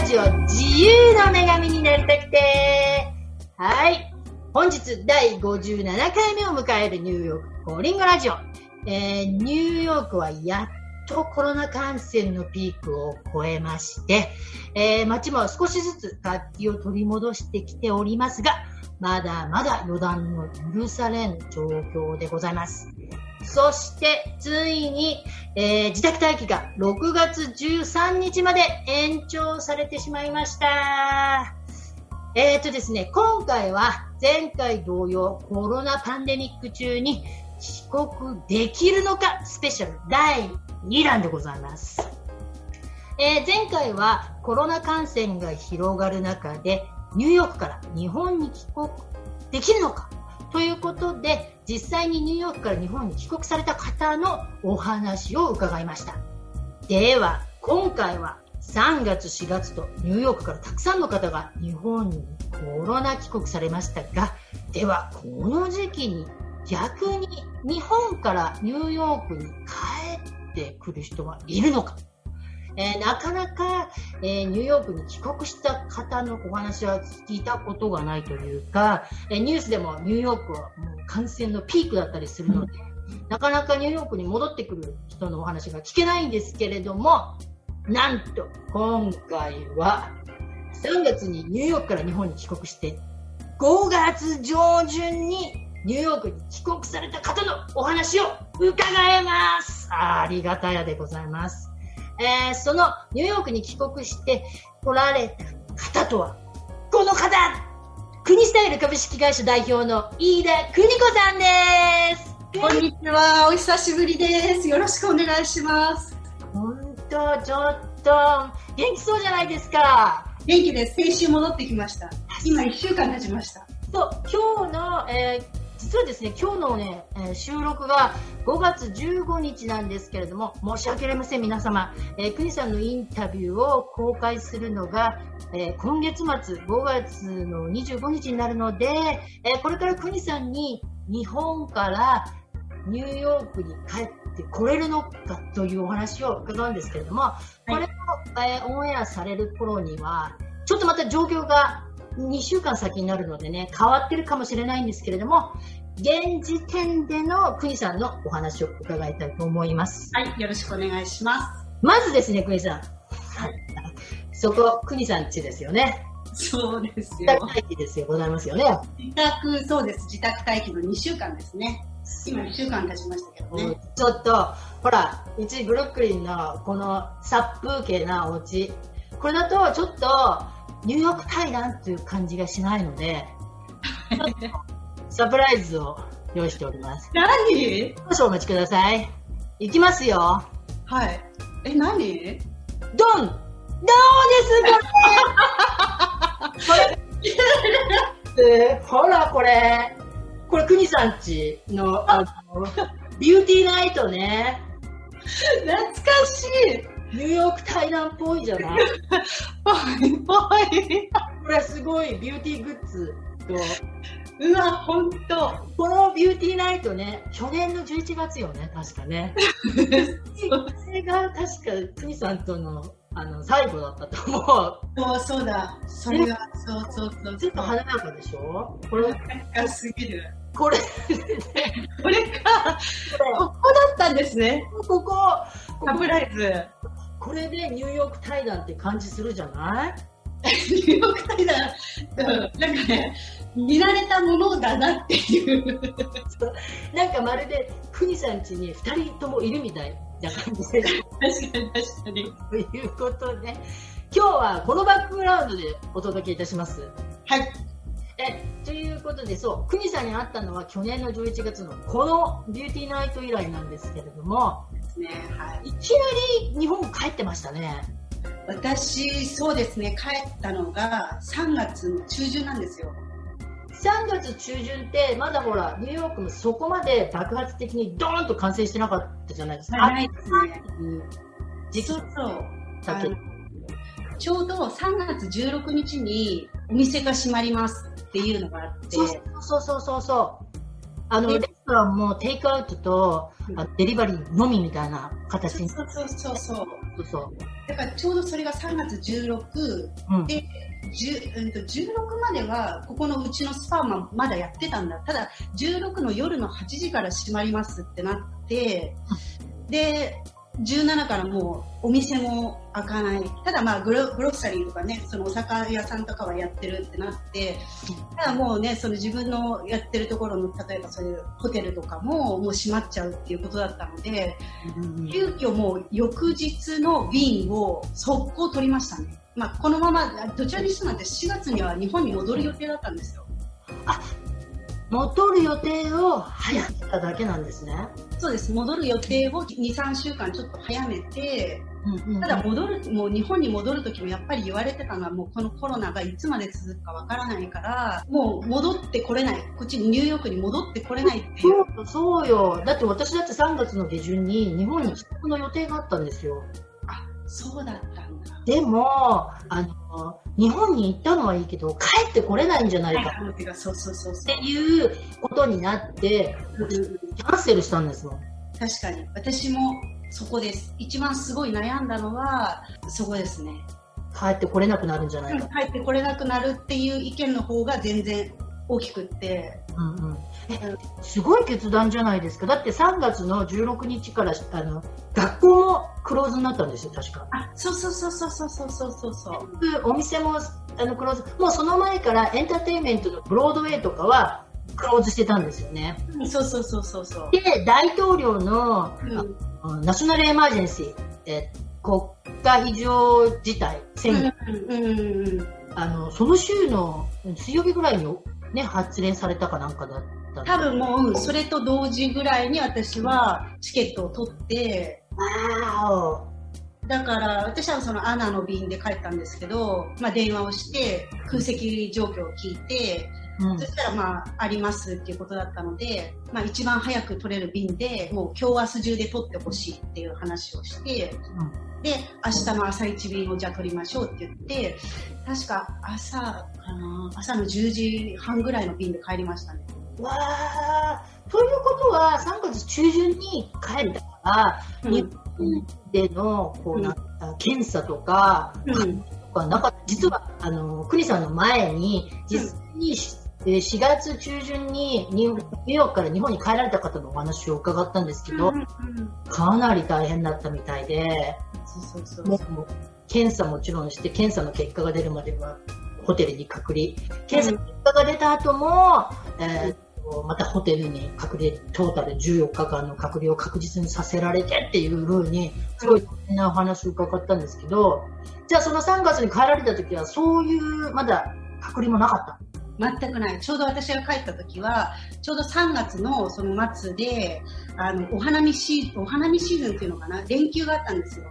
ラジオ自由の女神になりたくて。はい。本日第57回目を迎えるニューヨークコーリングラジオ。えー、ニューヨークはやっとコロナ感染のピークを超えまして、えー、街も少しずつ活気を取り戻してきておりますが、まだまだ予断の許されん状況でございます。そして、ついに、えー、自宅待機が6月13日まで延長されてしまいました。え、ー、とですね、今回は前回同様コロナパンデミック中に帰国できるのかスペシャル第2弾でございます。えー、前回はコロナ感染が広がる中でニューヨークから日本に帰国できるのかということで、実際にニューヨークから日本に帰国された方のお話を伺いました。では、今回は3月、4月とニューヨークからたくさんの方が日本にコロナ帰国されましたが、では、この時期に逆に日本からニューヨークに帰ってくる人はいるのか？えー、なかなか、えー、ニューヨークに帰国した方のお話は聞いたことがないというか、えー、ニュースでもニューヨークはもう感染のピークだったりするので、なかなかニューヨークに戻ってくる人のお話が聞けないんですけれども、なんと今回は3月にニューヨークから日本に帰国して、5月上旬にニューヨークに帰国された方のお話を伺えます。ありがたやでございます。えー、そのニューヨークに帰国して来られた方とは、この方国スタイル株式会社代表の飯田邦子さんですこんにちは、お久しぶりです。よろしくお願いします。本当、ちょっと、元気そうじゃないですか。元気です。先週戻ってきました。今1週間経ちました。そう、今日の、えー実はですね、今日のね、えー、収録が5月15日なんですけれども、申し訳ありません、皆様。えー、国さんのインタビューを公開するのが、えー、今月末、5月の25日になるので、えー、これから国さんに日本からニューヨークに帰ってこれるのかというお話を伺うんですけれども、これを、えー、オンエアされる頃には、ちょっとまた状況が2週間先になるのでね、変わってるかもしれないんですけれども、現時点での国さんのお話を伺いたいと思います。はい、よろしくお願いします。まずですね、国さん。はい。そこ、国さん家ですよね。そうですよ。自宅待機ですよ、ございますよね。自宅、そうです。自宅待機の2週間ですね。今2週間経ちましたけどね。ちょっと、ほら、うちブルックリンのこの殺風景なお家。これだと、ちょっと、ニューヨーク対談っていう感じがしないので、サプライズを用意しております。何？少々お待ちください。いきますよ。はい。え、何？ドンドンです これこれほら、これ。これ、国さんちの、あの、ビューティーナイトね。懐かしい。ニューヨーク対談っぽいじゃない？ぽいぽい。これすごいビューティーグッズと、うわ、ほんと。このビューティーナイトね、去年の11月よね、確かね。それが確か、クミさんとのあの最後だったと思う。そうそうだ。それが、そうそうそう。ちょっと華やかでしょ？これ？がすぎる。これ、これか。ここだったんですね。ここ。サプライズ。これでニューヨーク対談って感じするじゃない？ニューヨーク対談、なんかね、見られたものだなっていう なんかまるで国さん家に2人ともいるみたいな感じで。確かに確かに。ということで今日はこのバックグラウンドでお届けいたしますはいえということでそう国さんに会ったのは去年の11月のこのビューティーナイト以来なんですけれども、ねはい、いきなり日本帰ってましたね私そうですね帰ったのが3月の中旬なんですよ3月中旬ってまだほらニューヨークもそこまで爆発的にドーンと感染してなかったじゃないですか。ないですね。そうだけちょうど3月16日にお店が閉まりますっていうのがあって。そうそうそうそうそう。あの、レストからもうテイクアウトとあデリバリーのみみたいな形にそうそうそうそう。そうそう。だからちょうどそれが3月16、うん。で、10うんと16までは、ここのうちのスパーマまだやってたんだ。ただ、16の夜の8時から閉まりますってなって、で、17からもうお店も開かない。ただまあグログロッサリーとかね、そのお酒屋さんとかはやってるってなって、ただもうね、その自分のやってるところの、例えばそういうホテルとかももう閉まっちゃうっていうことだったので、急遽もう翌日の便を速攻取りましたね。まあ、このまま、どちらにしてもなんて4月には日本に戻る予定だったんですよ。戻る予定を早めただけなんですね。そうです。戻る予定を2、3週間ちょっと早めて、うんうんただ戻る、もう日本に戻るときもやっぱり言われてたのはもうこのコロナがいつまで続くかわからないから、もう戻ってこれない。こっちにニューヨークに戻ってこれないっていう。そうそうよ。だって私だって3月の下旬に日本に帰国の予定があったんですよ。あ、そうだったんだ。でも、あの、日本に行ったのはいいけど、帰ってこれないんじゃないかっていうことになって、キャンセルしたんですもん。確かに。私もそこです。一番すごい悩んだのは、そこですね。帰ってこれなくなるんじゃないか。帰ってこれなくなるっていう意見の方が全然大きくって。うんうん、えすごい決断じゃないですか。だって3月の16日からあの学校もクローズになったんですよ、確か。あ、そうそうそうそうそうそうそうそうそう。でお店もあのクローズ、もうその前からエンターテインメントのブロードウェイとかはクローズしてたんですよね。うんそうそうそうそうそう。で、大統領の、うんあナショナルエマージェンシー、え国家非常事態宣言、うんうんうんあのその週の水曜日ぐらいに、ね、発令されたかなんかだった多分もう、うんそれと同時ぐらいに私はチケットを取って、わだから私はそのアナの便で帰ったんですけど、まあ電話をして空席状況を聞いて、うん。そしたらまあありますっていうことだったので、まあ一番早く取れる便で、もう今日明日中で取ってほしいっていう話をして、で、明日の朝一便をじゃあ取りましょうって言って、確か朝、あの朝の10時半ぐらいの便で帰りましたね。わあ、ということは3月中旬に帰ったから、うん。日本でのこうなんか検査とか、うん。とかなかった。実はあの国さんの前に実際に、えー4月中旬にニューヨークから日本に帰られた方のお話を伺ったんですけど、うんうんかなり大変だったみたいで、検査もちろんして、検査の結果が出るまではホテルに隔離。検査の結果が出た後も、えーとまたホテルに隔離、トータル14日間の隔離を確実にさせられてっていうふうに、すごい大変なお話を伺ったんですけど、じゃあその3月に帰られた時は、そういうまだ隔離もなかった？全くない。ちょうど私が帰った時は、ちょうど3月のその末で、あの、お花見シー、お花見シーズンっていうのかな、連休があったんですよ。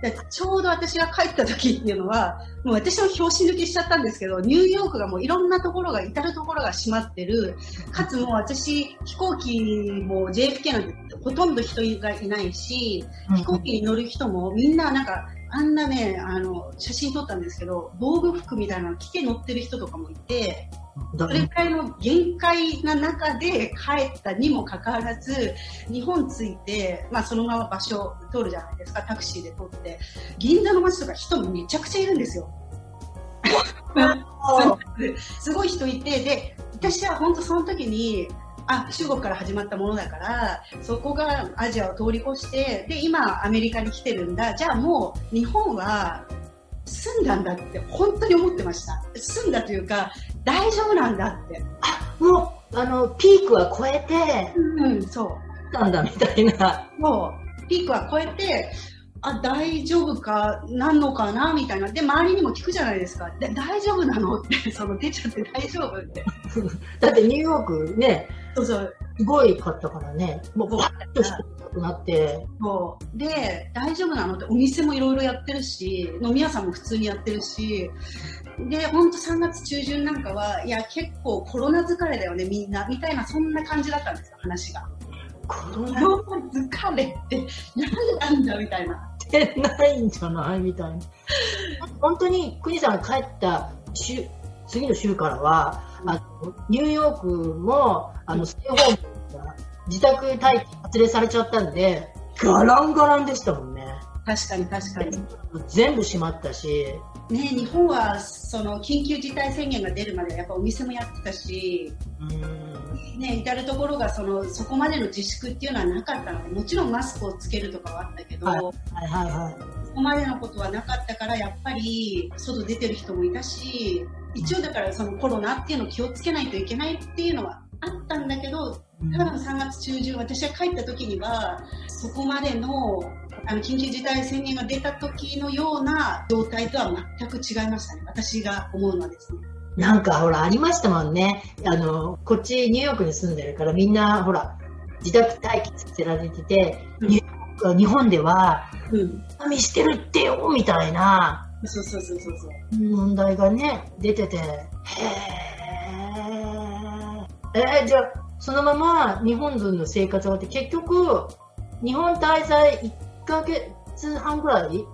でちょうど私が帰った時っていうのは、もう私の拍子抜けしちゃったんですけど、ニューヨークがもういろんなところが、至るところが閉まってる。かつもう私、飛行機も JFK なんてほとんど人がいないし、飛行機に乗る人もみんななんか、あんなね、あの、写真撮ったんですけど、防具服みたいなの着て乗ってる人とかもいて、だそれくらいの限界な中で帰ったにもかかわらず、日本着いて、まあそのまま場所通るじゃないですか、タクシーで通って、銀座の街とか人めちゃくちゃいるんですよ。すごい人いて、で、私は本当その時に、あ、中国から始まったものだから、そこがアジアを通り越して、で、今アメリカに来てるんだ。じゃあもう日本は住んだんだって本当に思ってました。住んだというか、大丈夫なんだって。もう、あの、ピークは超えてうん、そう。たんだみたいな。もう、ピークは超えて、あ、大丈夫かなんのかなみたいな。で、周りにも聞くじゃないですか。で大丈夫なのって、その出ちゃって大丈夫って。だってニューヨークね、そうそう。すごいかったからね、もう、バッとしてなくなって、そうで、大丈夫なのって、お店もいろいろやってるし、飲み屋さんも普通にやってるし、で、ほんと3月中旬なんかは、いや、結構コロナ疲れだよね、みんな、みたいな、そんな感じだったんですよ、話が。コロコナ疲れって何なんだ、みたいな。ってないんじゃない？みたいな。本当に、国さんが帰った週、次の週からは、あのニューヨークも、あの、ステイホームが自宅待機発令されちゃったんで、ガランガランでしたもんね。確かに確かに。全部閉まったし。ね、日本はその緊急事態宣言が出るまでやっぱお店もやってたし、ね、至る所がそのそこまでの自粛っていうのはなかったのでもちろんマスクをつけるとかはあったけど、はいはいはいはい、そこまでのことはなかったからやっぱり外出てる人もいたし一応だからそのコロナっていうのを気をつけないといけないっていうのはあったんだけど多分3月中旬私が帰った時にはそこまでのあの緊急事態宣言が出た時のような状態とは全く違いましたね私が思うのはですね。なんかほらありましたもんね。あの、こっちニューヨークに住んでるからみんなほら、自宅待機させられてて、うん、日本では、うん、何してるってよみたいな。そうそうそうそうそう。問題がね、出てて、へえ。えー、じゃあ、そのまま日本人の生活があって、結局、日本滞在1ヶ月半ぐらい ?1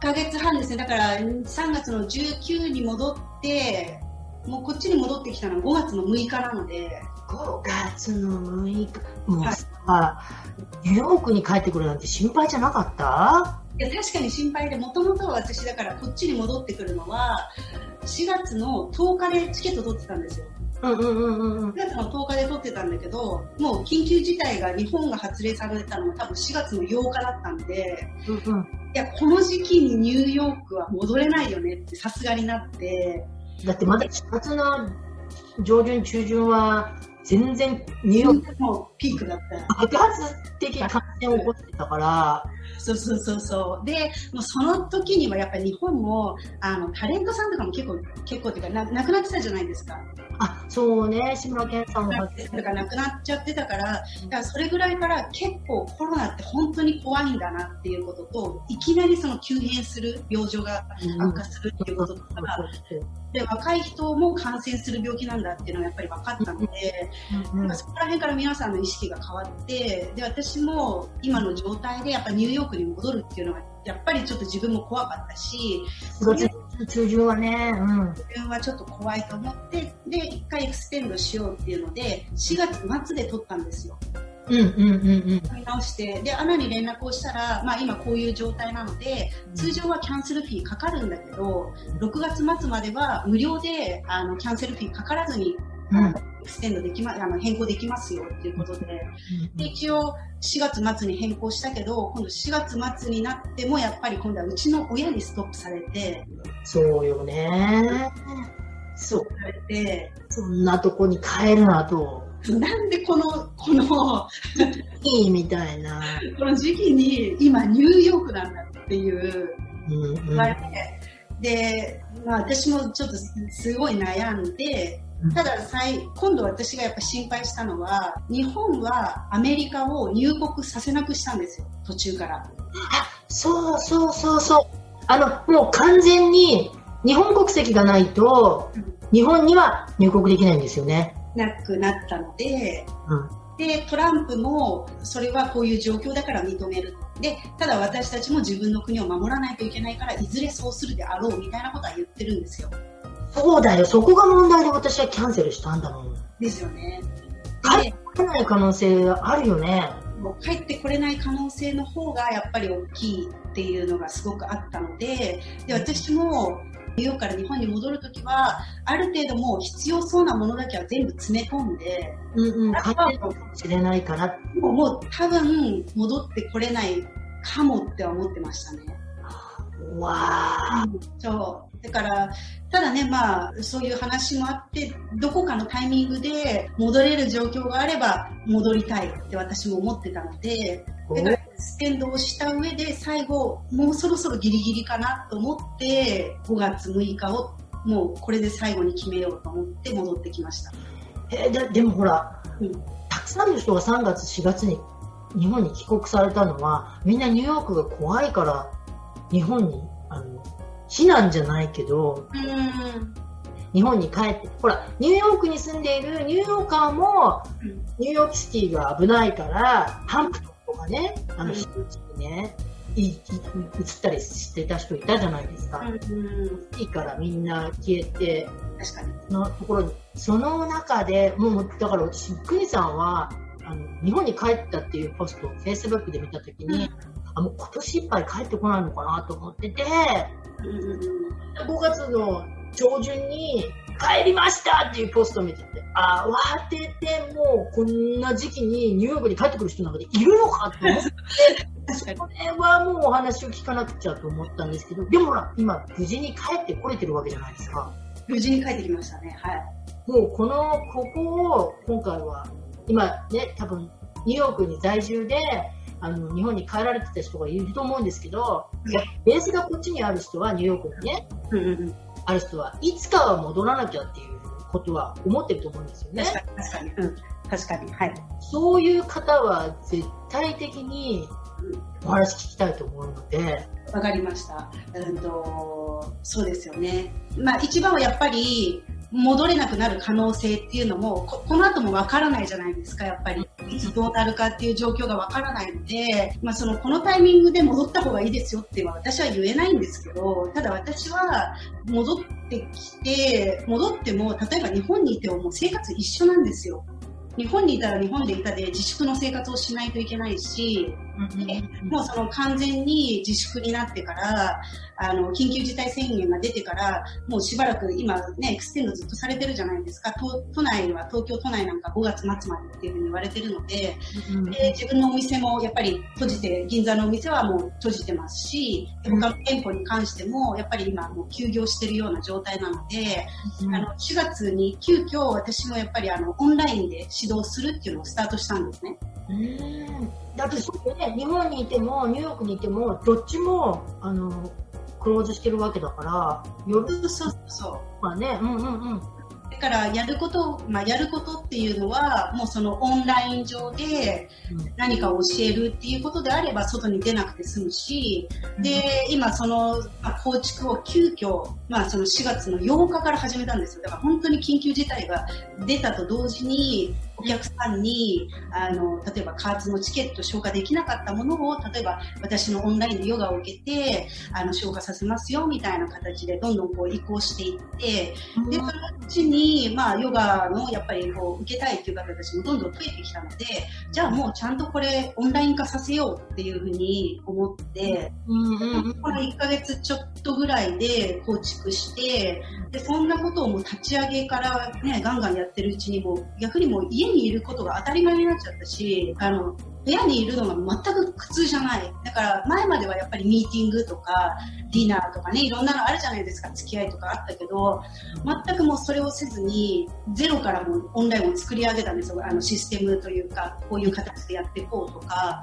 ヶ月半ですね。だから3月の19に戻って、もうこっちに戻ってきたのは5月の6日なので。5月の6日。もうさ、はい、ニューヨークに帰ってくるなんて心配じゃなかった？いや確かに心配で、もともと私だからこっちに戻ってくるのは、4月の10日でチケット取ってたんですよ。うんうんうんうん、4月の10日で取ってたんだけど、もう緊急事態が日本が発令されたのは多分4月の8日だったんで、うんうん、いや、この時期にニューヨークは戻れないよねってさすがになって、だってまだ4月の上旬、中旬は全然ニューヨークもピークだった。爆発的感染を起こってたから、そうそうそうそう。で、もうその時にはやっぱり日本も、あの、タレントさんとかも結構、結構っていうか、な亡くなってたじゃないですか。あ、そうね、志村けんさんも。だから亡くなっちゃってたから、だからそれぐらいから結構コロナって本当に怖いんだなっていうことと、いきなりその急変する、病状が悪化するっていうこととか、うん、で、若い人も感染する病気なんだっていうのがやっぱり分かったので、うんうん、そこら辺から皆さんの意識が変わって、で、私も今の状態でやっぱニューヨークに戻るっていうのは、やっぱりちょっと自分も怖かったし、通常はね、うん。自分はちょっと怖いと思って、で、一回 extend しようっていうので、4月末で取ったんですよ。うんうんうんうん。見直して、で、 ANA に連絡をしたら、まあ今こういう状態なので、通常は cancel fee かかるんだけど、6月末までは無料で、あの、 cancel fee かからずに、うん、 extend できま、あの、変更できますよっていうことで、で、一応4月末に変更したけど、今度4月末になっても、やっぱり今度はうちの親にストップされて、そうよね。そう。されて、そんなとこに帰るなと。なんでこの、このいいみたいな。この時期に今ニューヨークなんだっていう、言われて、で、まあ私もちょっとすごい悩んで、ただ今度私がやっぱ心配したのは、日本はアメリカを入国させなくしたんですよ、途中から。あ、そうそうそうそう。あの、もう完全に日本国籍がないと、日本には入国できないんですよね。なくなったので、うん、で、トランプもそれはこういう状況だから認める。で、ただ私たちも自分の国を守らないといけないから、いずれそうするであろうみたいなことは言ってるんですよ。そうだよ、そこが問題で私はキャンセルしたんだもん。ですよね。帰ってこれない可能性あるよね。もう帰ってこれない可能性の方がやっぱり大きいっていうのがすごくあったので、で私もニューヨークから日本に戻るときは、ある程度もう必要そうなものだけは全部詰め込んで、うんうん、帰ってるかもしれないから。もうもう多分戻ってこれないかもって思ってましたね。わー。そう。だから、ただね、まあ、そういう話もあって、どこかのタイミングで戻れる状況があれば戻りたいって私も思ってたので、だからステンドをした上で最後、もうそろそろギリギリかなと思って、5月6日をもうこれで最後に決めようと思って戻ってきました。えー、ででもほら、うん、たくさんの人が3月、4月に日本に帰国されたのは、みんなニューヨークが怖いから日本にあの避難じゃないけど、日本に帰って、ほら、ニューヨークに住んでいるニューヨーカーも、ニューヨークシティが危ないから、ハンプトンとかね、あの、シティにね、移ったりしてた人いたじゃないですか。うん、いいからみんな消えて、確かに。のところに、その中で、もう、だから私、クニさんは、あの日本に帰ったっていうポストを Facebook で見たときに、あもう今年いっぱい帰ってこないのかなと思ってて、5月の上旬に帰りましたっていうポストを見てて、あ慌ててもうこんな時期にニューヨークに帰ってくる人なんかでいるのかと思って、それはもうお話を聞かなくちゃと思ったんですけど、でもほら、今無事に帰ってこれてるわけじゃないですか。無事に帰ってきましたね。はい。もうこの、ここを今回は、今ね、多分ニューヨークに在住で、あの日本に帰られてた人がいると思うんですけど、ベースがこっちにある人は、ニューヨークにね、うんうんうん。ある人はいつかは戻らなきゃっていうことは思ってると思うんですよね。確かに、確かに。うん。確かに。はい。そういう方は絶対的にお話聞きたいと思うので、わかりました。うんと、そうですよね。まあ一番はやっぱり、戻れなくなる可能性っていうのも、ここの後もわからないじゃないですか、やっぱり。いつどうなるかっていう状況がわからないので、まあその、このタイミングで戻った方がいいですよっては私は言えないんですけど、ただ私は戻ってきて、戻っても、例えば日本にいてももう生活一緒なんですよ。日本にいたら日本でいたで自粛の生活をしないといけないし、もうその完全に自粛になってから、あの、緊急事態宣言が出てから、もうしばらく今ね、 extend ずっとされてるじゃないですか。都都内は、東京都内なんか5月末までっていうふうに言われてるので、で自分のお店もやっぱり閉じて、銀座のお店はもう閉じてますし、他の店舗に関しても、やっぱり今もう休業してるような状態なので、あの、4月に急遽私もやっぱりあの、オンラインで指導するっていうのをスタートしたんですね。うん。だってそうね、日本にいてもニューヨークにいてもどっちもあのクローズしてるわけだから夜そうそうそう。はね、うんうんうん、だからやること、まあ、やることっていうのはもうそのオンライン上で何かを教えるっていうことであれば外に出なくて済むしで今その、まあ、構築を急遽、まあその4月の8日から始めたんですよ。だから本当に緊急事態が出たと同時にお客さんにあの例えば加圧のチケット消化できなかったものを例えば私のオンラインでヨガを受けてあの消化させますよみたいな形でどんどんこう移行していってで、そのうちに、まあ、ヨガのやっぱりこう受けたいっていう方たちもどんどん増えてきたので、じゃあもうちゃんとこれオンライン化させようっていうふうに思って、うんうんうん。この1ヶ月ちょっとぐらいで構築して、で、そんなことをもう立ち上げからね、ガンガンやってるうちにもう逆にもう家にいることが当たり前になっちゃったし、あの、部屋にいるのが全く苦痛じゃない。だから前まではやっぱりミーティングとかディナーとかね、いろんなのあるじゃないですか、付き合いとかあったけど、全くもうそれをせずに、ゼロからもオンラインを作り上げたんですよ。あのシステムというか、こういう形でやっていこうとか。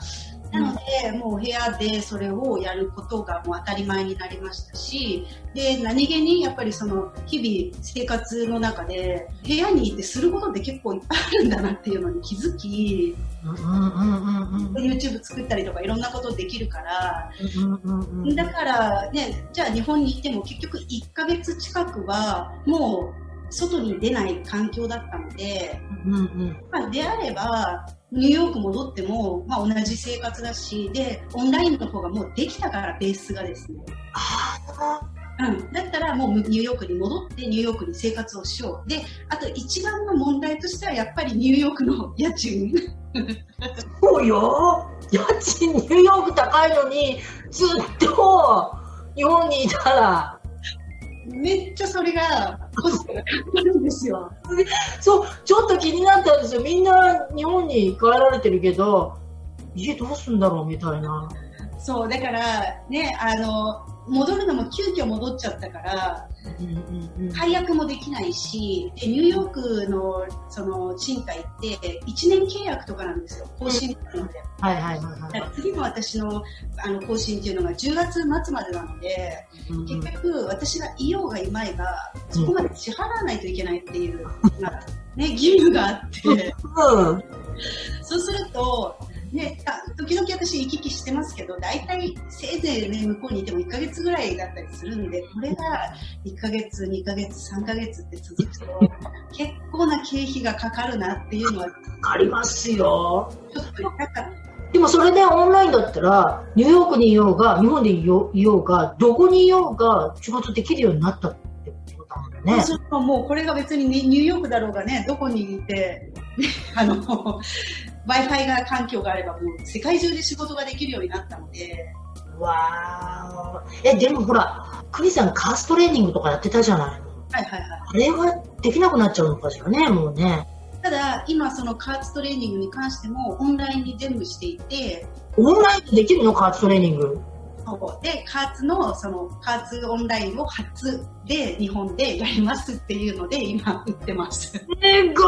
なので、もう部屋でそれをやることがもう当たり前になりましたし、で、何気にやっぱりその日々生活の中で、部屋にいてすることって結構いっぱいあるんだなっていうのに気づき、YouTube 作ったりとかいろんなことできるから、だからね、じゃあ日本にいても結局1ヶ月近くはもう外に出ない環境だったので、うんうんまあ、であれば、ニューヨーク戻っても、まあ、同じ生活だし、で、オンラインの方がもうできたから、ベースがですね。あうん。だったらもうニューヨークに戻って、ニューヨークに生活をしよう。で、あと一番の問題としては、やっぱりニューヨークの家賃。ーそうよ家賃ニューヨーク高いのにずっと日本にいたらめっちゃそれがそうちょっと気になったんですよ。みんな日本に帰られてるけど家どうすんだろうみたいな。そう、だから、ね、あの、戻るのも急遽戻っちゃったから、うんうんうん解約もできないし、でニューヨークのその賃貸って1年契約とかなんですよ、更新なので。はいはいはいだはい。から次の私のあの更新っていうのが10月末までなので、うんうん。結局私がいようがいまいが、そこまで支払わないといけないっていう、まあね、義務があって、うん。そうすると、ね、た時々私行き来してますけど、大体せいぜいね、向こうにいても1ヶ月ぐらいだったりするんで、これが1ヶ月、2ヶ月、3ヶ月って続くと、結構な経費がかかるなっていうのは、ありますよちょっと痛か。でもそれでオンラインだったらニューヨークにいようが日本でいようがどこにいようが仕事できるようになったってことだもんねそもうこれが別にニニューヨークだろうがね、どこにいて、あの、Wi-Fi が環境があればもう世界中で仕事ができるようになったので。わー。え、でもほら、クリさんカーストレーニングとかやってたじゃないはいはいはい。あれはできなくなっちゃうのかしらね、もうね。ただ、今その加圧トレーニングに関してもオンラインに全部していて、オンラインでできるの加圧トレーニング。で、加圧の、その、加圧オンラインを初で日本でやりますっていうので、今売ってます。すご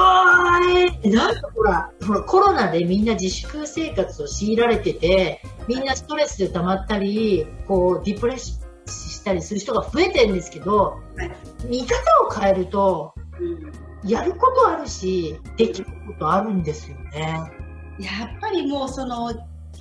いなんかほら、ほら、コロナでみんな自粛生活を強いられてて、みんなストレスで溜まったり、こう、ディプレッシしたりする人が増えてるんですけど、はい、見方を変えると、うん、やることあるし、できることあるんですよね。やっぱりもうその、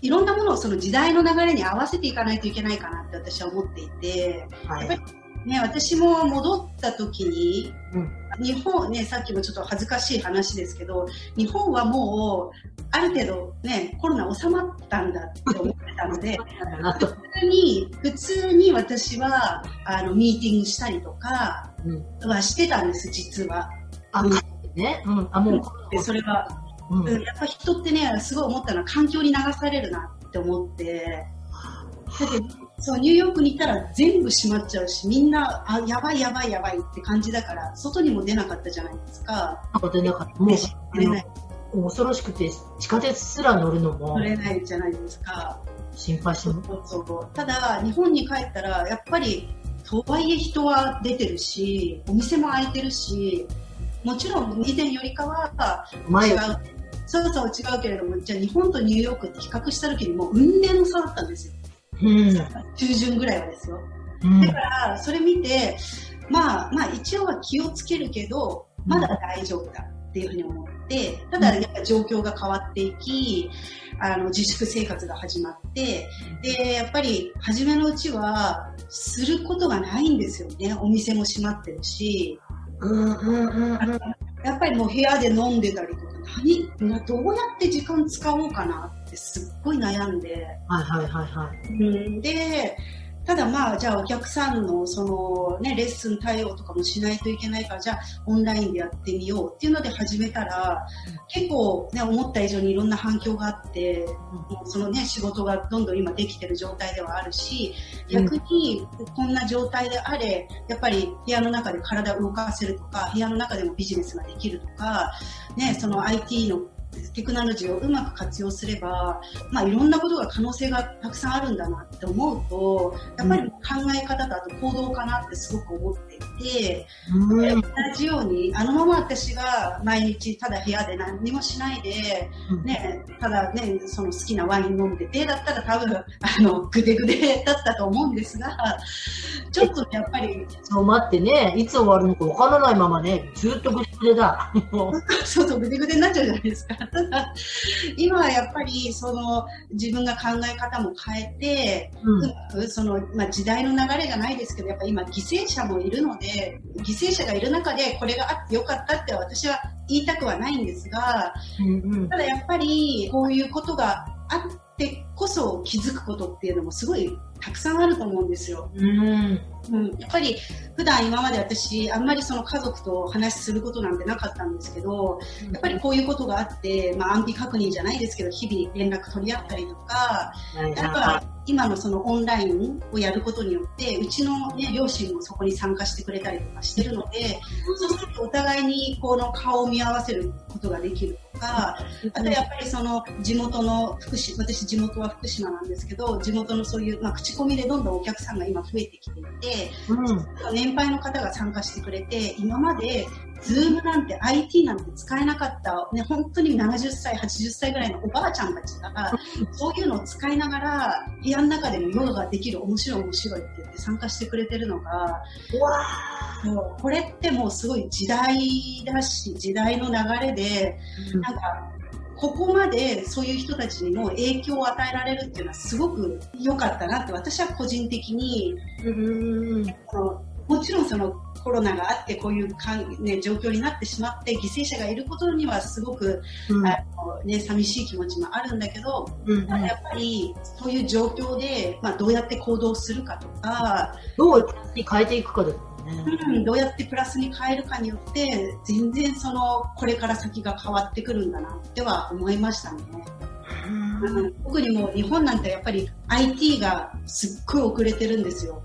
いろんなものをその時代の流れに合わせていかないといけないかなって私は思っていて、はい、やっぱりね、私も戻った時に、うん、日本ね、さっきもちょっと恥ずかしい話ですけど、日本はもう、ある程度ね、コロナ収まったんだって思ってたので、普通に、普通に私は、あの、ミーティングしたりとかはしてたんです、実は。あ、ね。うん。あ、もう。で、それは、うん、やっぱ人ってね、すごい思ったのは環境に流されるなって思って、そうニューヨークに行ったら全部閉まっちゃうし、みんな、あ、やばいやばいやばいって感じだから、外にも出なかったじゃないですか。出なかった。もう出ない。恐ろしくて、地下鉄すら乗るのも。乗れないじゃないですか。心配しそうただ、日本に帰ったら、やっぱり、とはいえ人は出てるし、お店も開いてるし、もちろん以前よりかは違うそうそう違うけれども、じゃあ日本とニューヨークって比較した時にもう運命の差だったんですよ。うん、中旬ぐらいはですよ。うん、だから、それ見て、まあ、まあ一応は気をつけるけど、まだ大丈夫だっていうふうに思って、ただやっぱ状況が変わっていき、あの、自粛生活が始まって、で、やっぱり初めのうちは、することがないんですよね。お店も閉まってるし。うんうんうんうん、やっぱりもう部屋で飲んでたりとか、何、どうやって時間使おうかなってすっごい悩んで。はいはいはいはい。うん、で、ただまあ、じゃあお客さんのそのね、レッスン対応とかもしないといけないから、じゃあオンラインでやってみようっていうので始めたら、結構ね、思った以上にいろんな反響があって、そのね、仕事がどんどん今できてる状態ではあるし、逆にこんな状態であれ、やっぱり部屋の中で体を動かせるとか、部屋の中でもビジネスができるとか、ね、その IT のテクノロジーをうまく活用すれば、まあ、いろんなことが可能性がたくさんあるんだなって思うと、やっぱり考え方とあと行動かなってすごく思ってて、うん、同じように、あのまま私が毎日ただ部屋で何にもしないで、ね、ただね、その好きなワイン飲んでて、だったら多分、あの、ぐでぐでだったと思うんですが、ちょっとやっぱり。そう待ってね、いつ終わるのかわからないままね、ずっとぐでぐでだ。そうそう、ぐでぐでになっちゃうじゃないですか。ただ、今はやっぱり、その、自分が考え方も変えて、うん、その、まあ、時代の流れがないですけど、やっぱ今、犠牲者もいるので、犠牲者がいる中で、これがあってよかったって私は言いたくはないんですが、うんうん、ただやっぱり、こういうことがあってこそ気づくことっていうのもすごいたくさんあると思うんですよ。うん、うん、やっぱり普段今まで私あんまりその家族と話することなんてなかったんですけど、やっぱりこういうことがあって、まあ、安否確認じゃないですけど日々連絡取り合ったりとか、やっぱ今のそのオンラインをやることによってうちの、ね、両親もそこに参加してくれたりとかしてるので、そうするとお互いにこの顔を見合わせることができるとか、あとやっぱりその地元の福島、私地元は福島なんですけど、地元のそういう、まあ、口コミでどんどんお客さんが今増えてきていて、うん、年配の方が参加してくれて、今までズームなんて IT なんて使えなかった、ね、本当に70歳、80歳ぐらいのおばあちゃんたちが、そういうのを使いながら、部屋の中でもヨガができる面白い面白いって言って参加してくれてるのが、もうこれってもうすごい時代だし、時代の流れで、なんか、ここまでそういう人たちにも影響を与えられるっていうのはすごく良かったなって私は個人的に、うんもちろんそのコロナがあってこういうかん、ね、状況になってしまって犠牲者がいることにはすごく、うん、あのね、寂しい気持ちもあるんだけど、うんうん、やっぱりそういう状況で、まあ、どうやって行動するかとかどう変えていくかでね。うん、どうやってプラスに変えるかによって、全然その、これから先が変わってくるんだなっては思いましたね。うん、特にもう日本なんてやっぱり IT がすっごい遅れてるんですよ。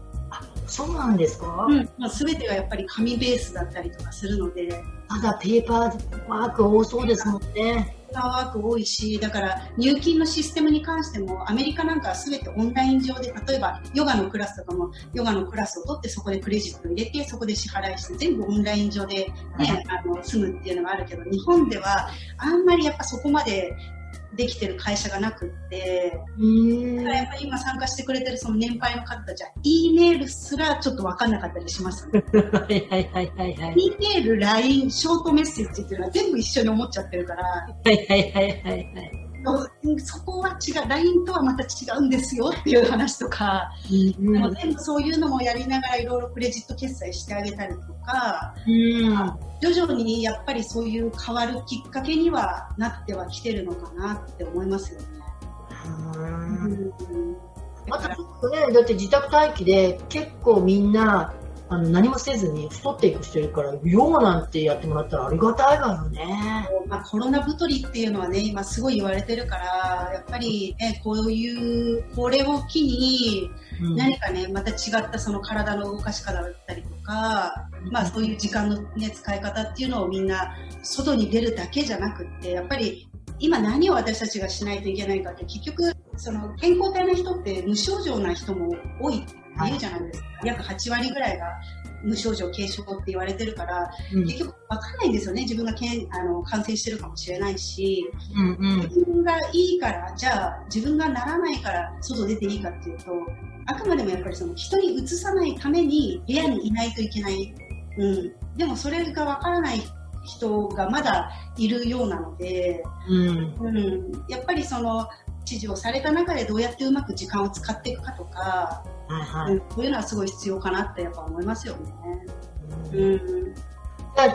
そうなんですか、うん、まあ、全てがやっぱり紙ベースだったりとかするので。まだペーパーワーク多そうですもんね。ペーパーワーク多いし、だから入金のシステムに関しても、アメリカなんかは全てオンライン上で、例えばヨガのクラスとかも、ヨガのクラスを取ってそこでクレジット入れて、そこで支払いして、全部オンライン上でね、はい、あの、済むっていうのがあるけど、日本ではあんまりやっぱそこまでできてる会社がなくって、だからやっぱり今参加してくれてるその年配の方たちは、E メールすらちょっと分かんなかったりします、ね。はいはいはいはい、はい。E メール、LINE、ショートメッセージっていうのは全部一緒に思っちゃってるから。はいはいはいはいはい。そこは違う、LINE とはまた違うんですよっていう話とか、うん、でも全部そういうのもやりながらいろいろクレジット決済してあげたりとか、うん、徐々にやっぱりそういう変わるきっかけにはなってはきてるのかなって思いますよね。うん。またね、だって自宅待機で結構みんなあの何もせずに太っていく人いるから、ヨガなんてやってもらったらありがたいわよね。まあ、コロナ太りっていうのはね、今すごい言われてるから、やっぱりね、こういう、これを機に、何かね、また違ったその体の動かし方だったりとか、まあそういう時間のね、使い方っていうのをみんな外に出るだけじゃなくって、やっぱり今何を私たちがしないといけないかって結局その健康体の人って無症状な人も多い言うじゃないですか。約8割ぐらいが無症状、軽症って言われてるから、うん、結局わかんないんですよね。自分がけんあの感染してるかもしれないし、うんうん、自分がいいから、じゃあ自分がならないから外出ていいかっていうと、あくまでもやっぱりその人にうつさないために部屋にいないといけない。うん。でもそれがわからない人がまだいるようなので、うん、うん、やっぱりその指示をされた中でどうやってうまく時間を使っていくかとか、はいはい、うん、そういうのはすごい必要かなってやっぱ思いますよね。うん、うん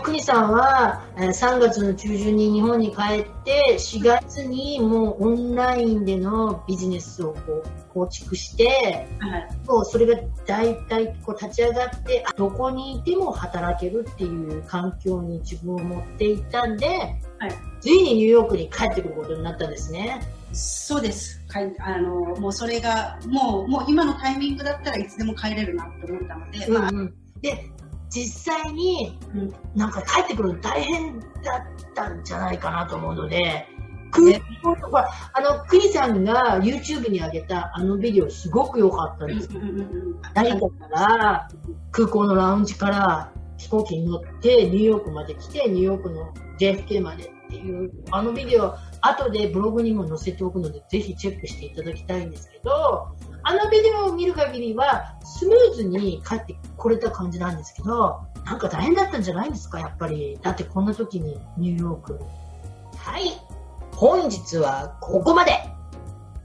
国さんは3月の中旬に日本に帰って4月にもうオンラインでのビジネスをこう構築して、はい、もうそれが大体こう立ち上がってどこにいても働けるっていう環境に自分を持っていったんで、はい、ついにニューヨークに帰ってくることになったんですね。そうです。あの、もうそれが、もう、もう今のタイミングだったらいつでも帰れるなと思ったので、まあ、うん、で、実際に、なんか帰ってくるの大変だったんじゃないかなと思うので、空港とか、あの、クニさんが YouTube に上げたあのビデオすごく良かったんですよ。成田から空港のラウンジから飛行機に乗ってニューヨークまで来て、ニューヨークの JFK までっていう、あのビデオ後でブログにも載せておくので、ぜひチェックしていただきたいんですけど、あのビデオを見る限りは、スムーズに帰ってこれた感じなんですけど、なんか大変だったんじゃないんですか、やっぱり。だってこんな時にニューヨーク。はい。本日はここまで。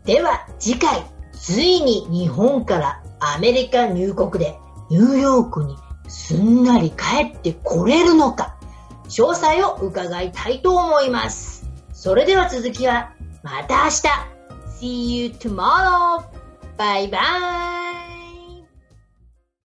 では次回、ついに日本からアメリカ入国でニューヨークにすんなり帰ってこれるのか、詳細を伺いたいと思います。それでは続きはまた明日 !See you tomorrow! バイバイ